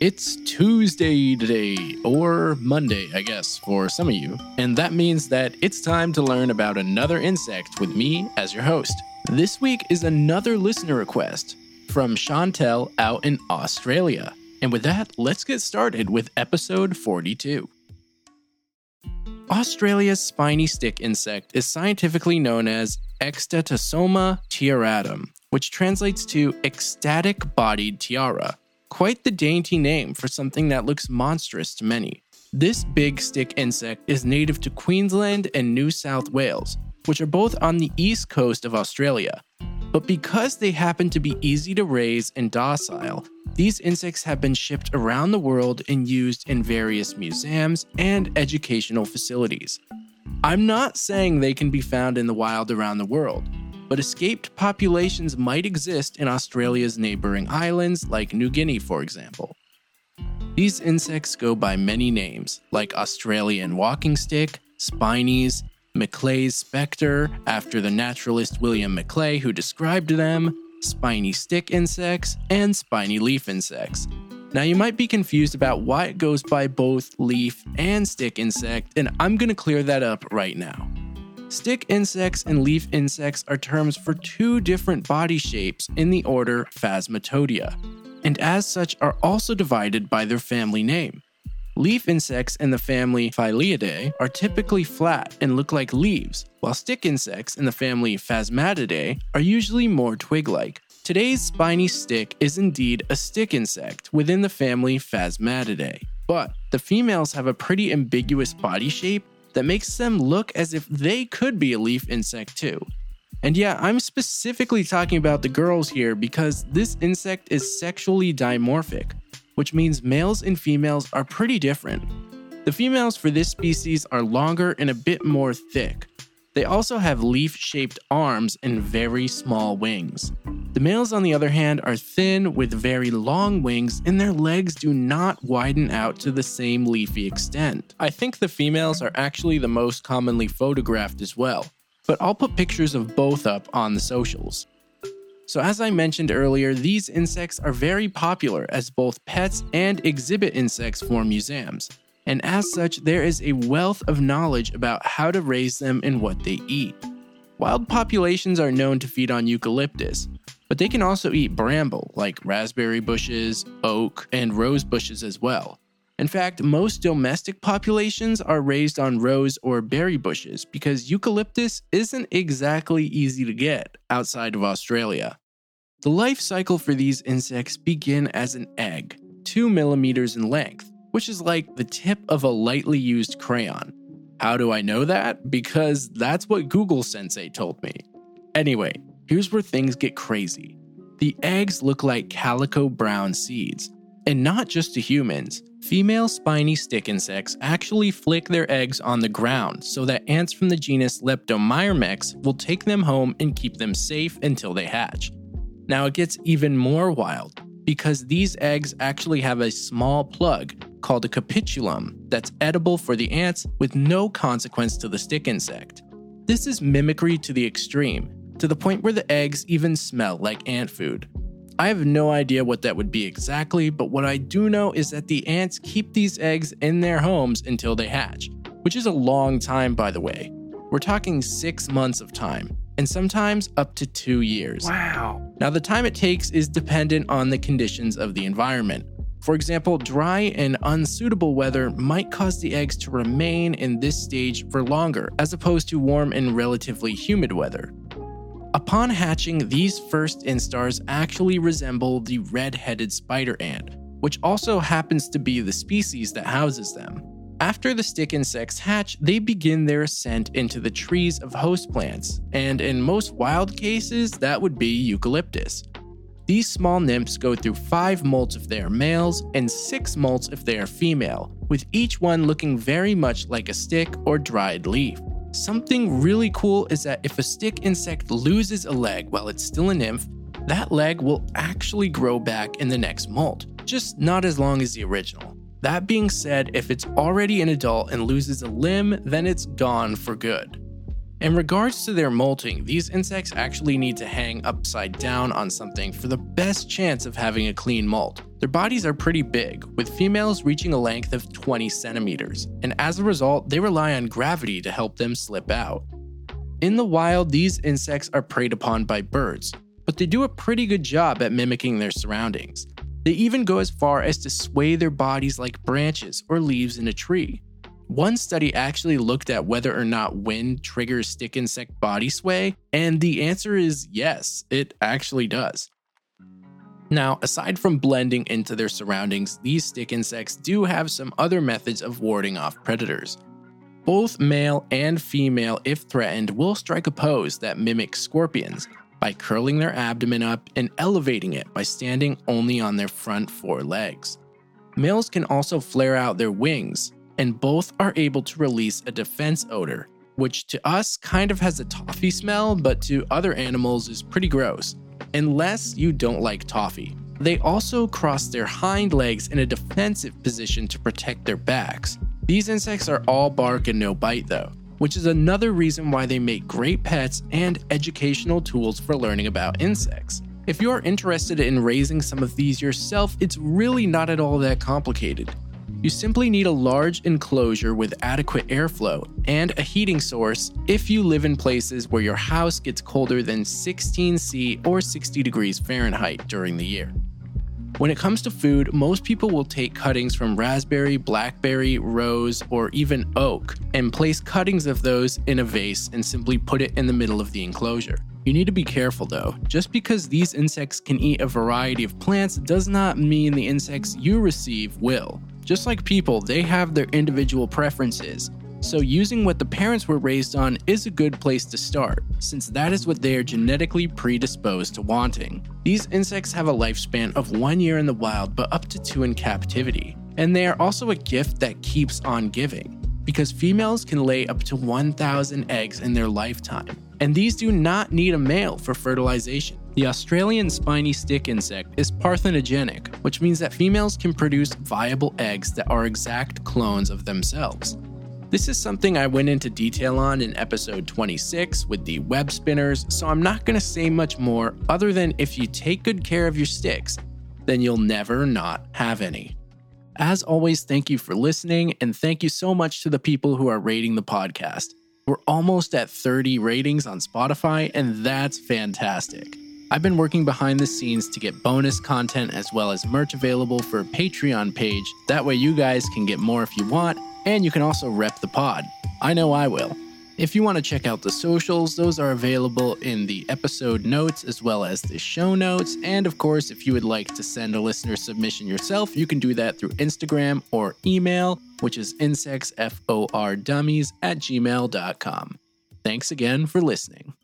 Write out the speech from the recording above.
It's Tuesday today, or Monday, I guess, for some of you, and that means that it's time to learn about another insect with me as your host. This week is another listener request from Chantelle out in Australia. And with that, let's get started with episode 42. Australia's spiny stick insect is scientifically known as Extatosoma tiaratum, which translates to ecstatic bodied tiara. Quite the dainty name for something that looks monstrous to many. This big stick insect is native to Queensland and New South Wales, which are both on the east coast of Australia. But because they happen to be easy to raise and docile, these insects have been shipped around the world and used in various museums and educational facilities. I'm not saying they can be found in the wild around the world, but escaped populations might exist in Australia's neighboring islands, like New Guinea, for example. These insects go by many names, like Australian walking stick, spinies, Macleay's spectre, after the naturalist William Macleay, who described them, spiny stick insects, and spiny leaf insects. Now, you might be confused about why it goes by both leaf and stick insect, and I'm gonna clear that up right now. Stick insects and leaf insects are terms for two different body shapes in the order Phasmatodea, and as such are also divided by their family name. Leaf insects in the family Phylliidae are typically flat and look like leaves, while stick insects in the family Phasmatidae are usually more twig like. Today's spiny stick is indeed a stick insect within the family Phasmatidae, but the females have a pretty ambiguous body shape that makes them look as if they could be a leaf insect too. And yeah, I'm specifically talking about the girls here because this insect is sexually dimorphic, which means males and females are pretty different. The females for this species are longer and a bit more thick. They also have leaf shaped arms and very small wings. The males, on the other hand, are thin with very long wings, and their legs do not widen out to the same leafy extent. I think the females are actually the most commonly photographed as well, but I'll put pictures of both up on the socials. So, as I mentioned earlier, these insects are very popular as both pets and exhibit insects for museums, and as such, there is a wealth of knowledge about how to raise them and what they eat. Wild populations are known to feed on eucalyptus, but they can also eat bramble, like raspberry bushes, oak, and rose bushes as well. In fact, most domestic populations are raised on rose or berry bushes because eucalyptus isn't exactly easy to get outside of Australia. The life cycle for these insects begin as an egg, 2 millimeters in length, which is like the tip of a lightly used crayon. How do I know that? Because that's what Google Sensei told me. Anyway, here's where things get crazy. The eggs look like calico brown seeds, and not just to humans. Female spiny stick insects actually flick their eggs on the ground so that ants from the genus Leptomyrmex will take them home and keep them safe until they hatch. Now it gets even more wild because these eggs actually have a small plug called a capitulum that's edible for the ants with no consequence to the stick insect. This is mimicry to the extreme, to the point where the eggs even smell like ant food. I have no idea what that would be exactly, but what I do know is that the ants keep these eggs in their homes until they hatch, which is a long time, by the way. We're talking six months of time, and sometimes up to two years. Wow. Now, the time it takes is dependent on the conditions of the environment. For example, dry and unsuitable weather might cause the eggs to remain in this stage for longer, as opposed to warm and relatively humid weather. Upon hatching, these first instars actually resemble the red headed spider ant, which also happens to be the species that houses them. After the stick insects hatch, they begin their ascent into the trees of host plants, and in most wild cases, that would be eucalyptus. These small nymphs go through five molts if they are males and six molts if they are female, with each one looking very much like a stick or dried leaf. Something really cool is that if a stick insect loses a leg while it's still a nymph, that leg will actually grow back in the next molt, just not as long as the original. That being said, if it's already an adult and loses a limb, then it's gone for good. In regards to their molting, these insects actually need to hang upside down on something for the best chance of having a clean molt. Their bodies are pretty big, with females reaching a length of 20 centimeters, and as a result, they rely on gravity to help them slip out. In the wild, these insects are preyed upon by birds, but they do a pretty good job at mimicking their surroundings. They even go as far as to sway their bodies like branches or leaves in a tree. One study actually looked at whether or not wind triggers stick insect body sway, and the answer is yes, it actually does. Now, aside from blending into their surroundings, these stick insects do have some other methods of warding off predators. Both male and female, if threatened, will strike a pose that mimics scorpions by curling their abdomen up and elevating it by standing only on their front four legs. Males can also flare out their wings, and both are able to release a defense odor, which to us kind of has a toffee smell, but to other animals is pretty gross, unless you don't like toffee. They also cross their hind legs in a defensive position to protect their backs. These insects are all bark and no bite, though, which is another reason why they make great pets and educational tools for learning about insects. If you are interested in raising some of these yourself, it's really not at all that complicated. You simply need a large enclosure with adequate airflow and a heating source if you live in places where your house gets colder than 16 C or 60 degrees Fahrenheit during the year. When it comes to food, most people will take cuttings from raspberry, blackberry, rose, or even oak and place cuttings of those in a vase and simply put it in the middle of the enclosure. You need to be careful though. Just because these insects can eat a variety of plants does not mean the insects you receive will. Just like people, they have their individual preferences. So, using what the parents were raised on is a good place to start, since that is what they are genetically predisposed to wanting. These insects have a lifespan of one year in the wild, but up to two in captivity. And they are also a gift that keeps on giving, because females can lay up to 1,000 eggs in their lifetime, and these do not need a male for fertilization. The Australian spiny stick insect is parthenogenic, which means that females can produce viable eggs that are exact clones of themselves. This is something I went into detail on in episode 26 with the web spinners, so I'm not going to say much more other than if you take good care of your sticks, then you'll never not have any. As always, thank you for listening, and thank you so much to the people who are rating the podcast. We're almost at 30 ratings on Spotify, and that's fantastic. I've been working behind the scenes to get bonus content as well as merch available for a Patreon page. That way, you guys can get more if you want, and you can also rep the pod. I know I will. If you want to check out the socials, those are available in the episode notes as well as the show notes. And of course, if you would like to send a listener submission yourself, you can do that through Instagram or email, which is insectsfordummies at gmail.com. Thanks again for listening.